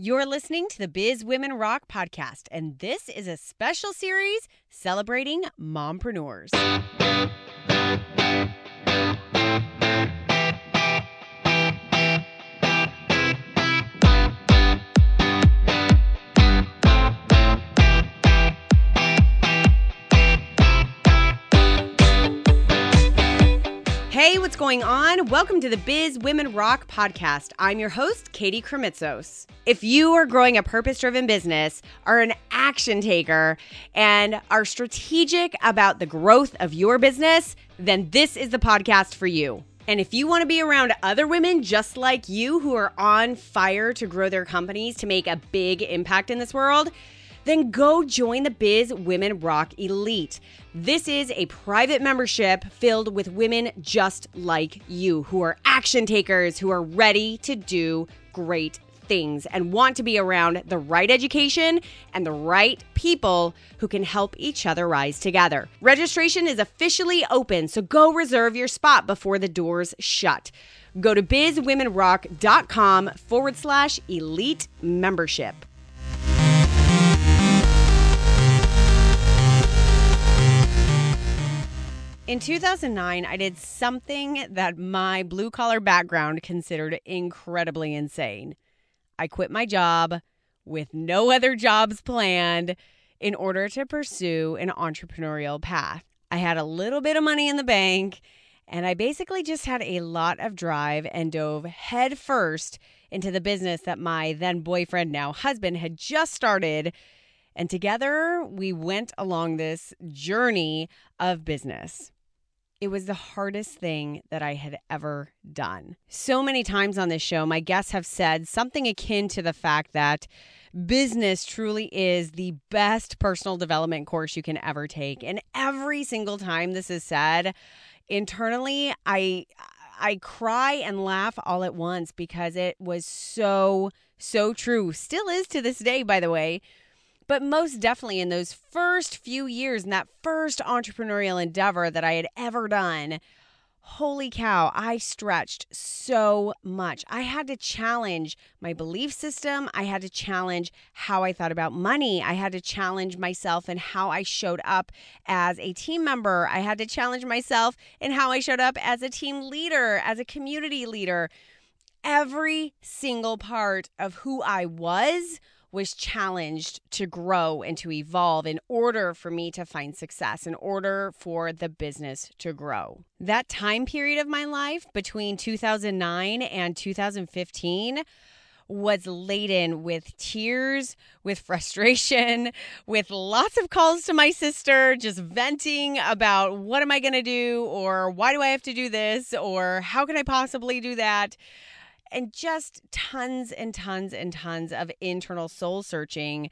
You're listening to the Biz Women Rock podcast, and this is a special series celebrating mompreneurs. Hey, what's going on? Welcome to the Biz Women Rock podcast. I'm your host, Katie Krimitsos. If you are growing a purpose driven business, are an action taker, and are strategic about the growth of your business, then this is the podcast for you. And if you want to be around other women just like you who are on fire to grow their companies to make a big impact in this world, then go join the Biz Women Rock Elite. This is a private membership filled with women just like you who are action takers, who are ready to do great things and want to be around the right education and the right people who can help each other rise together. Registration is officially open, so go reserve your spot before the doors shut. Go to bizwomenrock.com forward slash elite membership. In 2009, I did something that my blue collar background considered incredibly insane. I quit my job with no other jobs planned in order to pursue an entrepreneurial path. I had a little bit of money in the bank, and I basically just had a lot of drive and dove headfirst into the business that my then boyfriend, now husband, had just started. And together we went along this journey of business. It was the hardest thing that I had ever done. So many times on this show, my guests have said something akin to the fact that business truly is the best personal development course you can ever take. And every single time this is said, internally, I I cry and laugh all at once because it was so so true. Still is to this day, by the way. But most definitely in those first few years, in that first entrepreneurial endeavor that I had ever done, holy cow, I stretched so much. I had to challenge my belief system. I had to challenge how I thought about money. I had to challenge myself and how I showed up as a team member. I had to challenge myself and how I showed up as a team leader, as a community leader. Every single part of who I was was challenged to grow and to evolve in order for me to find success, in order for the business to grow. That time period of my life between 2009 and 2015 was laden with tears, with frustration, with lots of calls to my sister, just venting about what am I going to do, or why do I have to do this, or how can I possibly do that and just tons and tons and tons of internal soul searching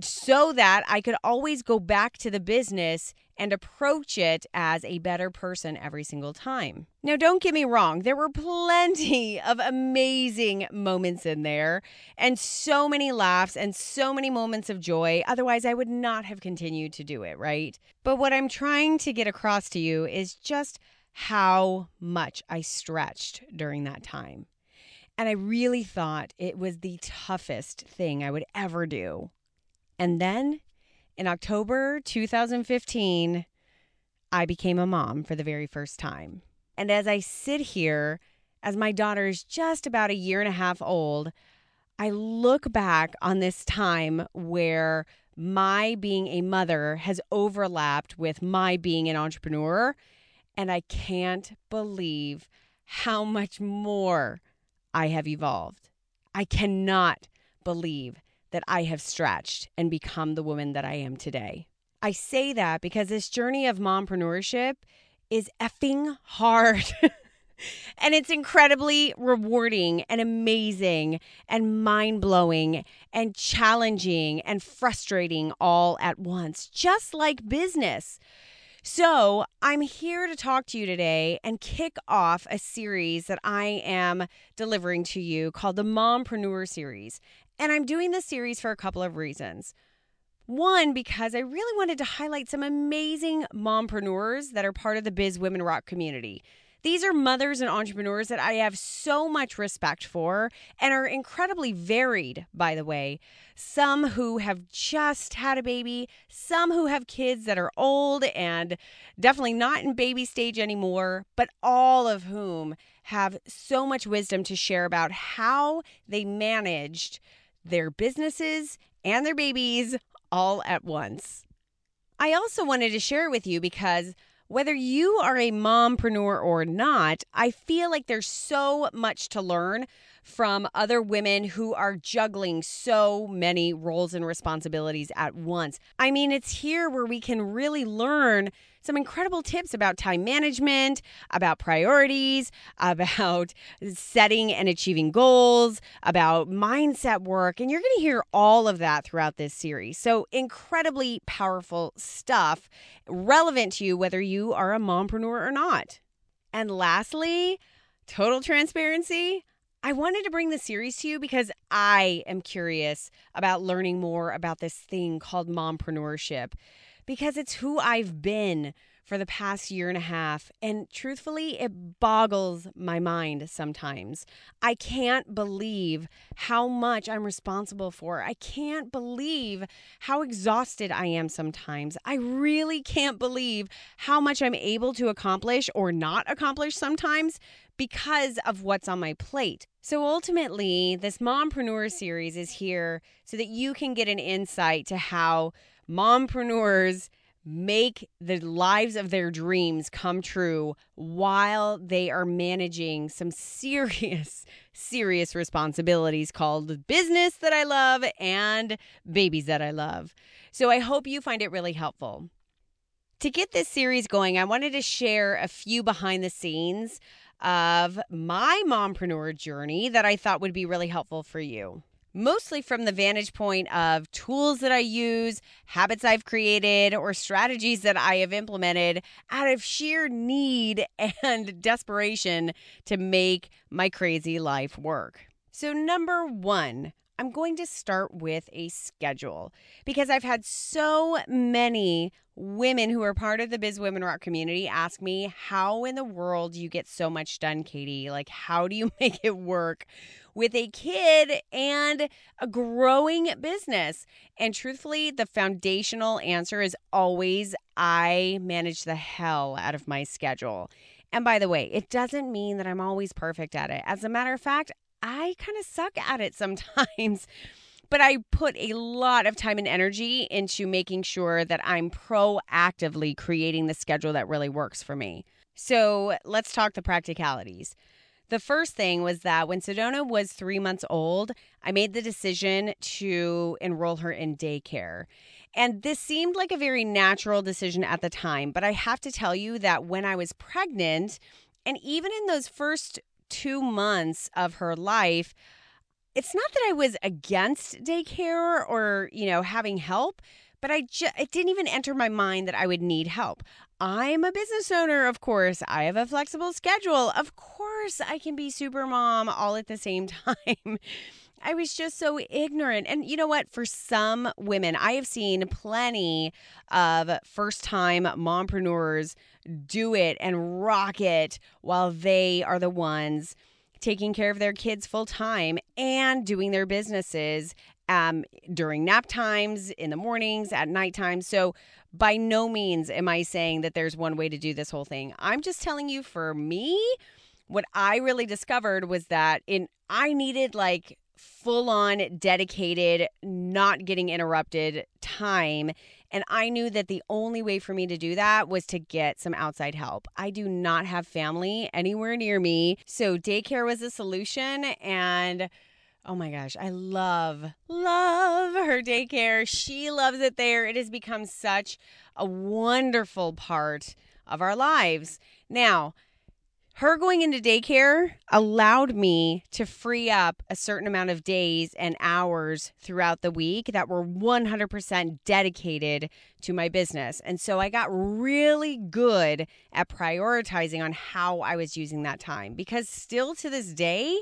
so that I could always go back to the business and approach it as a better person every single time. Now, don't get me wrong, there were plenty of amazing moments in there and so many laughs and so many moments of joy. Otherwise, I would not have continued to do it, right? But what I'm trying to get across to you is just how much I stretched during that time. And I really thought it was the toughest thing I would ever do. And then in October 2015, I became a mom for the very first time. And as I sit here, as my daughter is just about a year and a half old, I look back on this time where my being a mother has overlapped with my being an entrepreneur. And I can't believe how much more I have evolved. I cannot believe that I have stretched and become the woman that I am today. I say that because this journey of mompreneurship is effing hard. and it's incredibly rewarding and amazing and mind blowing and challenging and frustrating all at once, just like business. So, I'm here to talk to you today and kick off a series that I am delivering to you called the Mompreneur Series. And I'm doing this series for a couple of reasons. One, because I really wanted to highlight some amazing mompreneurs that are part of the Biz Women Rock community. These are mothers and entrepreneurs that I have so much respect for and are incredibly varied, by the way. Some who have just had a baby, some who have kids that are old and definitely not in baby stage anymore, but all of whom have so much wisdom to share about how they managed their businesses and their babies all at once. I also wanted to share with you because whether you are a mompreneur or not, I feel like there's so much to learn from other women who are juggling so many roles and responsibilities at once. I mean, it's here where we can really learn some incredible tips about time management, about priorities, about setting and achieving goals, about mindset work. And you're going to hear all of that throughout this series. So, incredibly powerful stuff relevant to you, whether you are a mompreneur or not. And lastly, total transparency. I wanted to bring the series to you because I am curious about learning more about this thing called mompreneurship because it's who I've been for the past year and a half. And truthfully, it boggles my mind sometimes. I can't believe how much I'm responsible for. I can't believe how exhausted I am sometimes. I really can't believe how much I'm able to accomplish or not accomplish sometimes because of what's on my plate. So ultimately, this Mompreneur series is here so that you can get an insight to how mompreneurs make the lives of their dreams come true while they are managing some serious, serious responsibilities called business that I love and babies that I love. So I hope you find it really helpful. To get this series going, I wanted to share a few behind the scenes of my mompreneur journey that I thought would be really helpful for you mostly from the vantage point of tools that I use, habits I've created, or strategies that I have implemented out of sheer need and desperation to make my crazy life work. So, number one, I'm going to start with a schedule because I've had so many women who are part of the Biz Women Rock community ask me, How in the world do you get so much done, Katie? Like, how do you make it work with a kid and a growing business? And truthfully, the foundational answer is always I manage the hell out of my schedule. And by the way, it doesn't mean that I'm always perfect at it. As a matter of fact, I kind of suck at it sometimes. But I put a lot of time and energy into making sure that I'm proactively creating the schedule that really works for me. So let's talk the practicalities. The first thing was that when Sedona was three months old, I made the decision to enroll her in daycare. And this seemed like a very natural decision at the time. But I have to tell you that when I was pregnant, and even in those first two months of her life, it's not that I was against daycare or, you know, having help, but I just it didn't even enter my mind that I would need help. I'm a business owner, of course. I have a flexible schedule. Of course, I can be super mom all at the same time. I was just so ignorant. And you know what? For some women, I have seen plenty of first time mompreneurs do it and rock it while they are the ones taking care of their kids full time and doing their businesses um, during nap times, in the mornings, at nighttime. So, by no means am I saying that there's one way to do this whole thing. I'm just telling you for me, what I really discovered was that in I needed like full on dedicated, not getting interrupted time. And I knew that the only way for me to do that was to get some outside help. I do not have family anywhere near me. So daycare was a solution. And Oh my gosh, I love, love her daycare. She loves it there. It has become such a wonderful part of our lives. Now, her going into daycare allowed me to free up a certain amount of days and hours throughout the week that were 100% dedicated to my business. And so I got really good at prioritizing on how I was using that time because still to this day,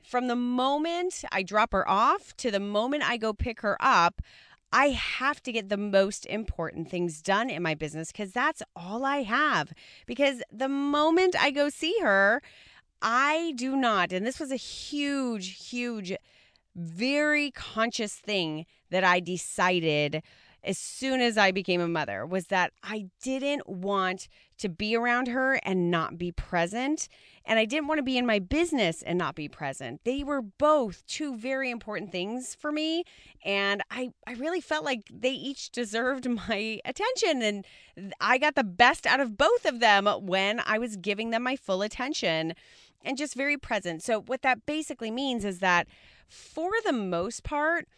from the moment I drop her off to the moment I go pick her up, I have to get the most important things done in my business because that's all I have. Because the moment I go see her, I do not, and this was a huge, huge, very conscious thing that I decided as soon as I became a mother was that I didn't want to be around her and not be present. And I didn't want to be in my business and not be present. They were both two very important things for me. And I, I really felt like they each deserved my attention. And I got the best out of both of them when I was giving them my full attention and just very present. So, what that basically means is that for the most part,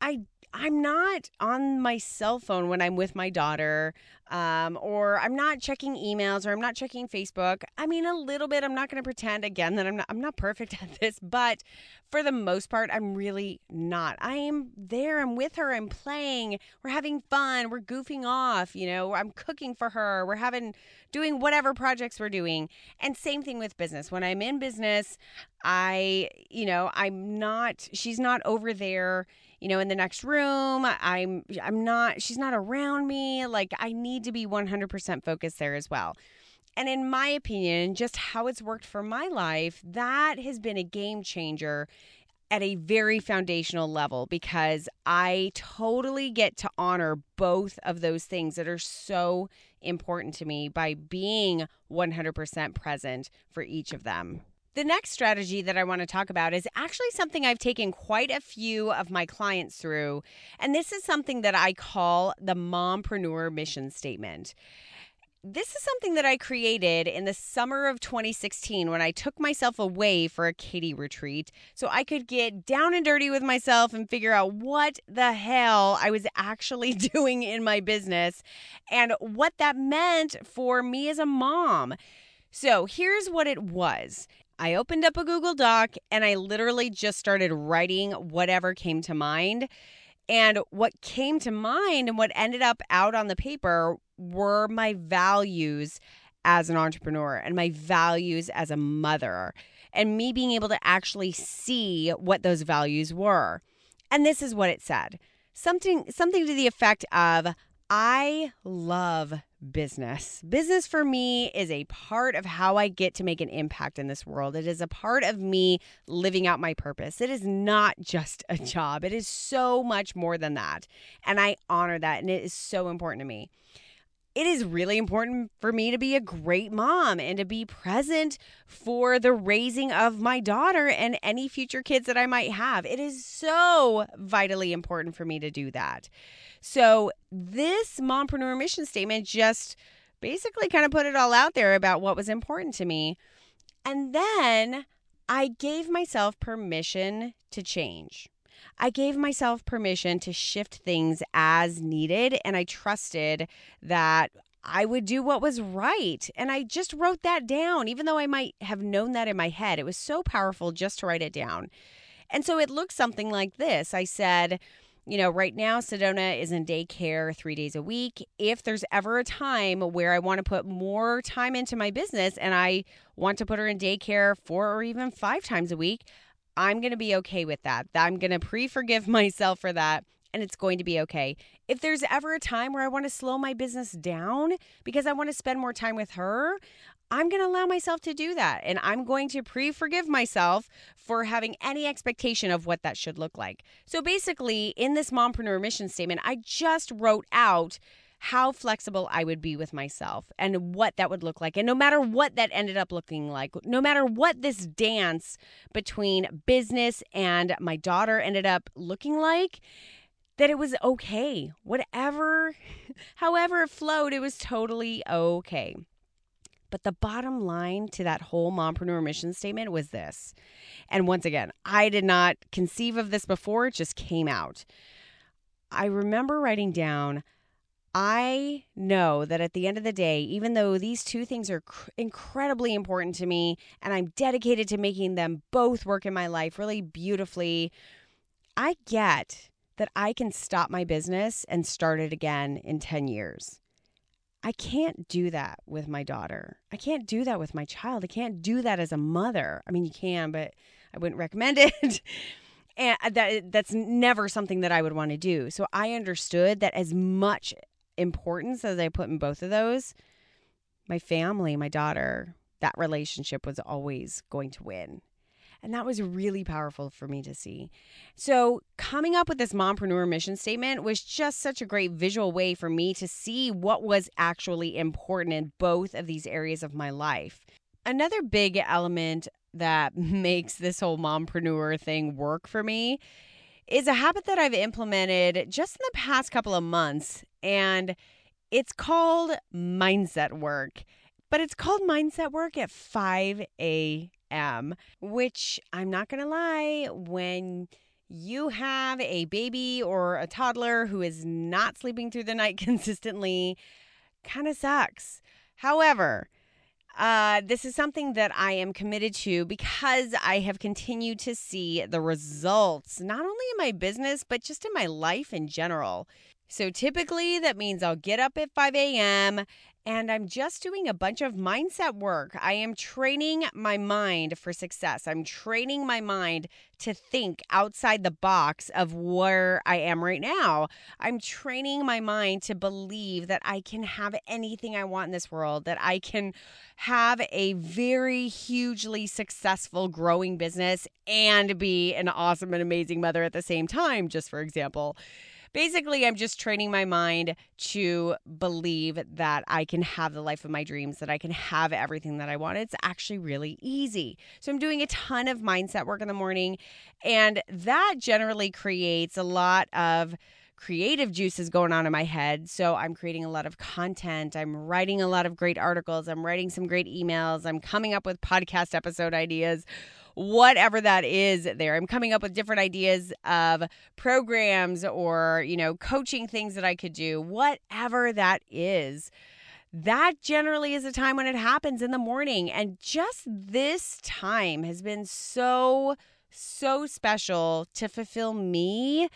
I I'm not on my cell phone when I'm with my daughter, um, or I'm not checking emails, or I'm not checking Facebook. I mean, a little bit. I'm not going to pretend again that I'm not. I'm not perfect at this, but for the most part, I'm really not. I am there. I'm with her. I'm playing. We're having fun. We're goofing off. You know, I'm cooking for her. We're having doing whatever projects we're doing. And same thing with business. When I'm in business, I, you know, I'm not. She's not over there you know in the next room i'm i'm not she's not around me like i need to be 100% focused there as well and in my opinion just how it's worked for my life that has been a game changer at a very foundational level because I totally get to honor both of those things that are so important to me by being 100% present for each of them. The next strategy that I want to talk about is actually something I've taken quite a few of my clients through. And this is something that I call the mompreneur mission statement. This is something that I created in the summer of 2016 when I took myself away for a kitty retreat so I could get down and dirty with myself and figure out what the hell I was actually doing in my business and what that meant for me as a mom. So here's what it was I opened up a Google Doc and I literally just started writing whatever came to mind. And what came to mind and what ended up out on the paper were my values as an entrepreneur and my values as a mother, and me being able to actually see what those values were. And this is what it said something, something to the effect of I love business. Business for me is a part of how I get to make an impact in this world. It is a part of me living out my purpose. It is not just a job, it is so much more than that. And I honor that, and it is so important to me. It is really important for me to be a great mom and to be present for the raising of my daughter and any future kids that I might have. It is so vitally important for me to do that. So, this mompreneur mission statement just basically kind of put it all out there about what was important to me. And then I gave myself permission to change. I gave myself permission to shift things as needed, and I trusted that I would do what was right. And I just wrote that down, even though I might have known that in my head. It was so powerful just to write it down. And so it looked something like this I said, you know, right now, Sedona is in daycare three days a week. If there's ever a time where I want to put more time into my business and I want to put her in daycare four or even five times a week, I'm going to be okay with that. I'm going to pre forgive myself for that and it's going to be okay. If there's ever a time where I want to slow my business down because I want to spend more time with her, I'm going to allow myself to do that. And I'm going to pre forgive myself for having any expectation of what that should look like. So basically, in this mompreneur mission statement, I just wrote out how flexible I would be with myself and what that would look like. And no matter what that ended up looking like, no matter what this dance between business and my daughter ended up looking like, that it was okay. Whatever, however it flowed, it was totally okay. But the bottom line to that whole mompreneur mission statement was this. And once again, I did not conceive of this before, it just came out. I remember writing down, I know that at the end of the day, even though these two things are cr- incredibly important to me and I'm dedicated to making them both work in my life really beautifully, I get that I can stop my business and start it again in 10 years. I can't do that with my daughter. I can't do that with my child. I can't do that as a mother. I mean, you can, but I wouldn't recommend it. and uh, that that's never something that I would want to do. So I understood that as much importance as I put in both of those, my family, my daughter, that relationship was always going to win. And that was really powerful for me to see. So, coming up with this mompreneur mission statement was just such a great visual way for me to see what was actually important in both of these areas of my life. Another big element that makes this whole mompreneur thing work for me is a habit that I've implemented just in the past couple of months. And it's called mindset work. But it's called mindset work at 5 a.m., which I'm not going to lie, when you have a baby or a toddler who is not sleeping through the night consistently, kind of sucks. However, uh, this is something that I am committed to because I have continued to see the results, not only in my business, but just in my life in general. So typically that means I'll get up at 5 a.m and I'm just doing a bunch of mindset work. I am training my mind for success. I'm training my mind to think outside the box of where I am right now. I'm training my mind to believe that I can have anything I want in this world, that I can have a very hugely successful growing business and be an awesome and amazing mother at the same time, just for example basically, I'm just training my mind to believe that I can have the life of my dreams, that I can have everything that I want. It's actually really easy. So I'm doing a ton of mindset work in the morning, and that generally creates a lot of creative juices going on in my head. So I'm creating a lot of content. I'm writing a lot of great articles. I'm writing some great emails. I'm coming up with podcast episode ideas whatever that is there. I'm coming up with different ideas of programs or, you know, coaching things that I could do, whatever that is. That generally is a time when it happens in the morning. And just this time has been so, so special to fulfill me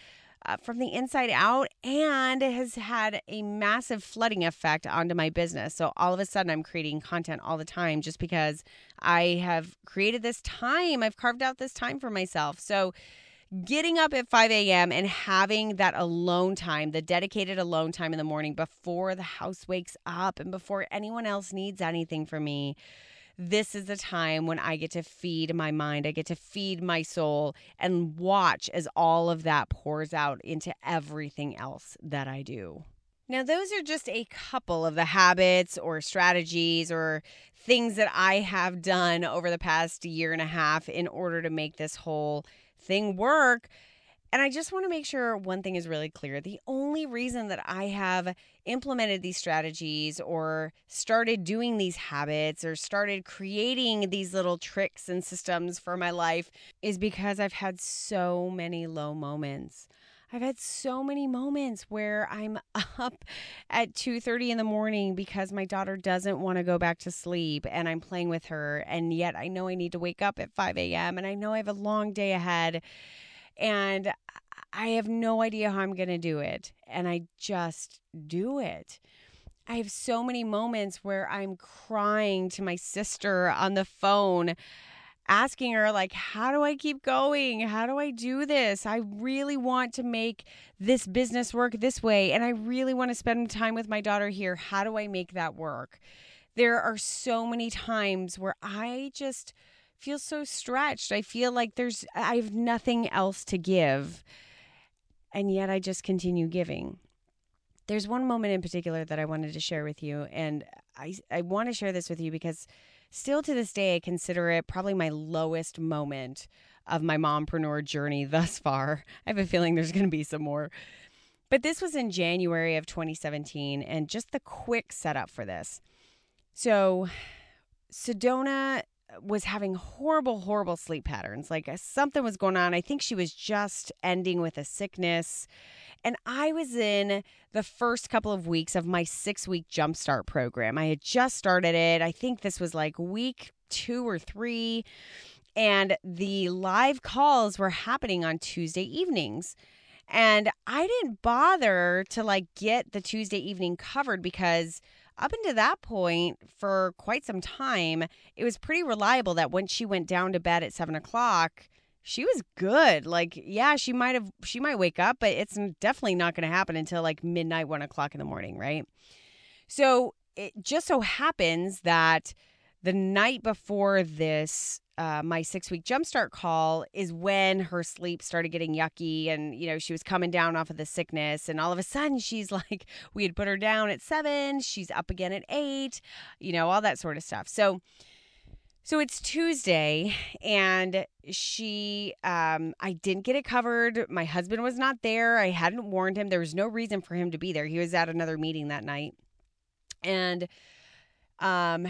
uh, from the inside out and has had a massive flooding effect onto my business. So all of a sudden, I'm creating content all the time just because I have created this time. I've carved out this time for myself. So getting up at 5 a.m. and having that alone time, the dedicated alone time in the morning before the house wakes up and before anyone else needs anything from me this is the time when I get to feed my mind, I get to feed my soul and watch as all of that pours out into everything else that I do. Now, those are just a couple of the habits or strategies or things that I have done over the past year and a half in order to make this whole thing work. And I just want to make sure one thing is really clear. The only reason that I have implemented these strategies or started doing these habits or started creating these little tricks and systems for my life is because I've had so many low moments. I've had so many moments where I'm up at 2:30 in the morning because my daughter doesn't want to go back to sleep and I'm playing with her and yet I know I need to wake up at 5 a.m. and I know I have a long day ahead and I have no idea how I'm going to do it. And I just do it. I have so many moments where I'm crying to my sister on the phone, asking her, like, how do I keep going? How do I do this? I really want to make this business work this way. And I really want to spend time with my daughter here. How do I make that work? There are so many times where I just feel so stretched. I feel like there's I have nothing else to give. And yet I just continue giving. There's one moment in particular that I wanted to share with you and I I want to share this with you because still to this day I consider it probably my lowest moment of my mompreneur journey thus far. I have a feeling there's going to be some more. But this was in January of 2017 and just the quick setup for this. So Sedona was having horrible, horrible sleep patterns. Like uh, something was going on. I think she was just ending with a sickness. And I was in the first couple of weeks of my six week jumpstart program. I had just started it. I think this was like week two or three. And the live calls were happening on Tuesday evenings. And I didn't bother to like get the Tuesday evening covered because up until that point, for quite some time, it was pretty reliable that when she went down to bed at seven o'clock, she was good. Like, yeah, she might have, she might wake up, but it's definitely not going to happen until like midnight, one o'clock in the morning, right? So it just so happens that the night before this, uh, my six week jumpstart call is when her sleep started getting yucky and, you know, she was coming down off of the sickness. And all of a sudden, she's like, we had put her down at seven, she's up again at eight, you know, all that sort of stuff. So, so it's Tuesday, and she, um, I didn't get it covered. My husband was not there. I hadn't warned him. There was no reason for him to be there. He was at another meeting that night, and, um,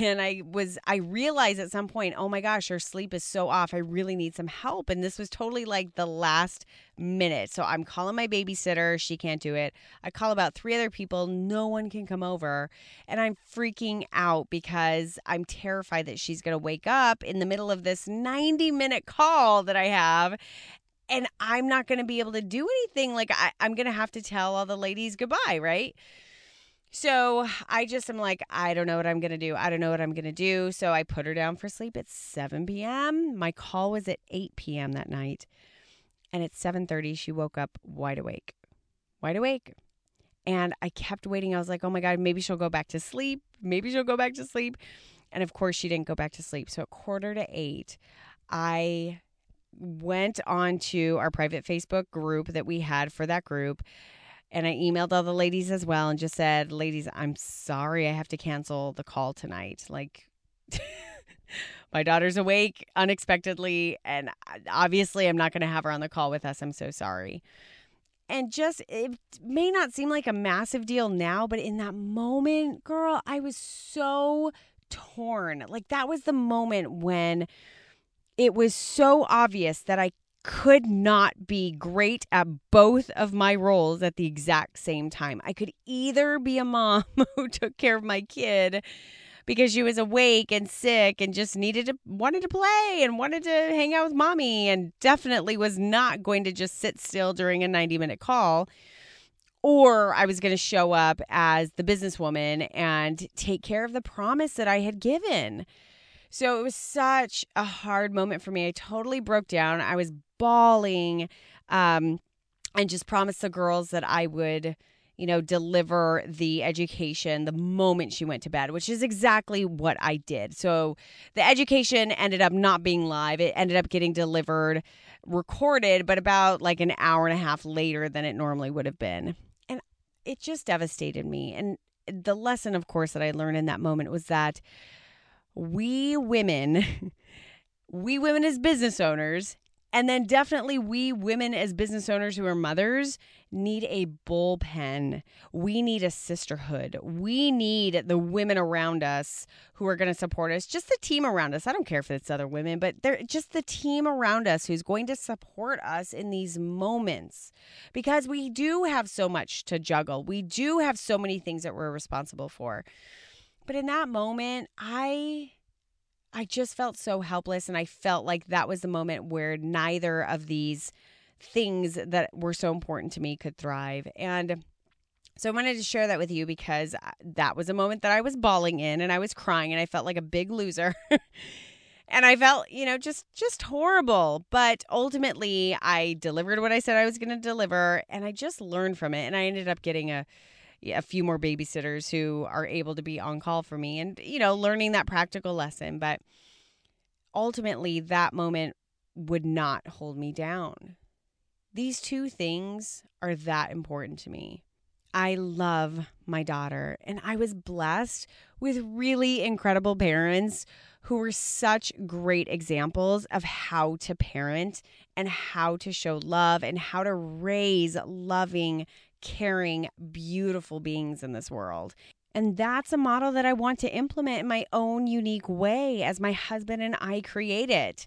and I was I realized at some point, oh my gosh, her sleep is so off. I really need some help. And this was totally like the last minute. So I'm calling my babysitter, she can't do it. I call about three other people, no one can come over, and I'm freaking out because I'm terrified that she's going to wake up in the middle of this 90-minute call that I have and I'm not going to be able to do anything. Like I, I'm going to have to tell all the ladies goodbye, right? So I just am like, I don't know what I'm going to do. I don't know what I'm going to do. So I put her down for sleep at 7 p.m. My call was at 8 p.m. that night. And at 7:30 she woke up wide awake. Wide awake. And I kept waiting. I was like, "Oh my god, maybe she'll go back to sleep. Maybe she'll go back to sleep." And of course, she didn't go back to sleep. So at quarter to 8, I went on to our private Facebook group that we had for that group and I emailed all the ladies as well and just said, ladies, I'm sorry I have to cancel the call tonight. Like, my daughter's awake unexpectedly, and uh, obviously I'm not going to have her on the call with us. I'm so sorry. And just, it may not seem like a massive deal now, but in that moment, girl, I was so torn. Like, that was the moment when it was so obvious that I could not be great at both of my roles at the exact same time. I could either be a mom who took care of my kid because she was awake and sick and just needed to wanted to play and wanted to hang out with mommy and definitely was not going to just sit still during a 90 minute call or I was going to show up as the businesswoman and take care of the promise that I had given. So it was such a hard moment for me. I totally broke down. I was bawling um, and just promised the girls that I would you know, deliver the education the moment she went to bed, which is exactly what I did. So the education ended up not being live. It ended up getting delivered, recorded, but about like an hour and a half later than it normally would have been. And it just devastated me. And the lesson, of course, that I learned in that moment was that we women, we women as business owners, and then definitely we women as business owners who are mothers need a bullpen. We need a sisterhood. We need the women around us who are going to support us. Just the team around us. I don't care if it's other women, but they're just the team around us who's going to support us in these moments because we do have so much to juggle. We do have so many things that we're responsible for. But in that moment, I I just felt so helpless and I felt like that was the moment where neither of these things that were so important to me could thrive. And so I wanted to share that with you because uh, that was a moment that I was bawling in and I was crying and I felt like a big loser. and I felt, you know, just just horrible. But ultimately, I delivered what I said I was going to deliver and I just learned from it and I ended up getting a a few more babysitters who are able to be on call for me and, you know, learning that practical lesson. But ultimately, that moment would not hold me down. These two things are that important to me. I love my daughter, and I was blessed with really incredible parents who were such great examples of how to parent and how to show love and how to raise loving, caring, beautiful beings in this world. And that's a model that I want to implement in my own unique way as my husband and I create it.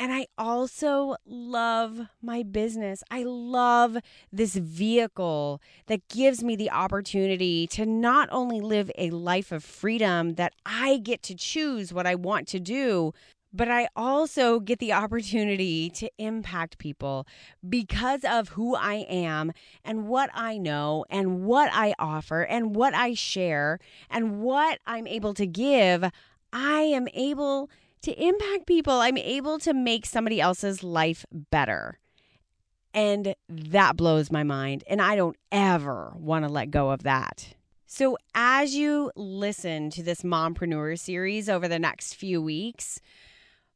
And I also love my business. I love this vehicle that gives me the opportunity to not only live a life of freedom that I get to choose what I want to do, but I also get the opportunity to impact people because of who I am and what I know and what I offer and what I share and what I'm able to give. I am able to impact people. I'm able to make somebody else's life better. And that blows my mind. And I don't ever want to let go of that. So, as you listen to this Mompreneur series over the next few weeks,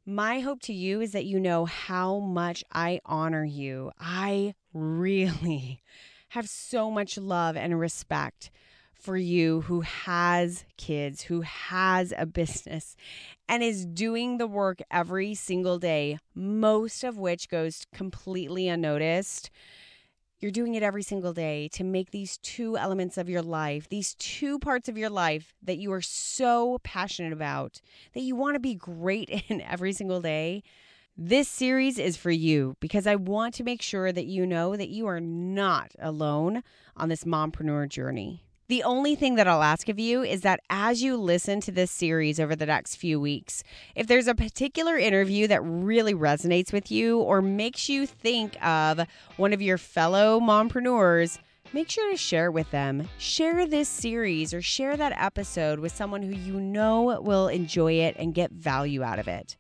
my hope to you is that you know how much I honor you. I really have so much love and respect for you who has kids, who has a business, and is doing the work every single day, most of which goes completely unnoticed. You're doing it every single day to make these two elements of your life, these two parts of your life that you are so passionate about, that you want to be great in every single day. This series is for you because I want to make sure that you know that you are not alone on this mompreneur journey. The only thing that I'll ask of you is that as you listen to this series over the next few weeks, if there's a particular interview that really resonates with you or makes you think of one of your fellow mompreneurs, make sure to share with them. Share this series or share that episode with someone who you know will enjoy it and get value out of it.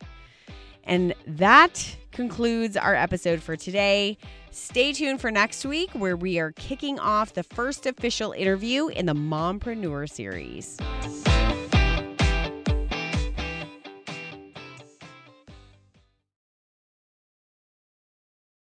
And that concludes our episode for today. Stay tuned for next week where we are kicking off the first official interview in the Mompreneur series.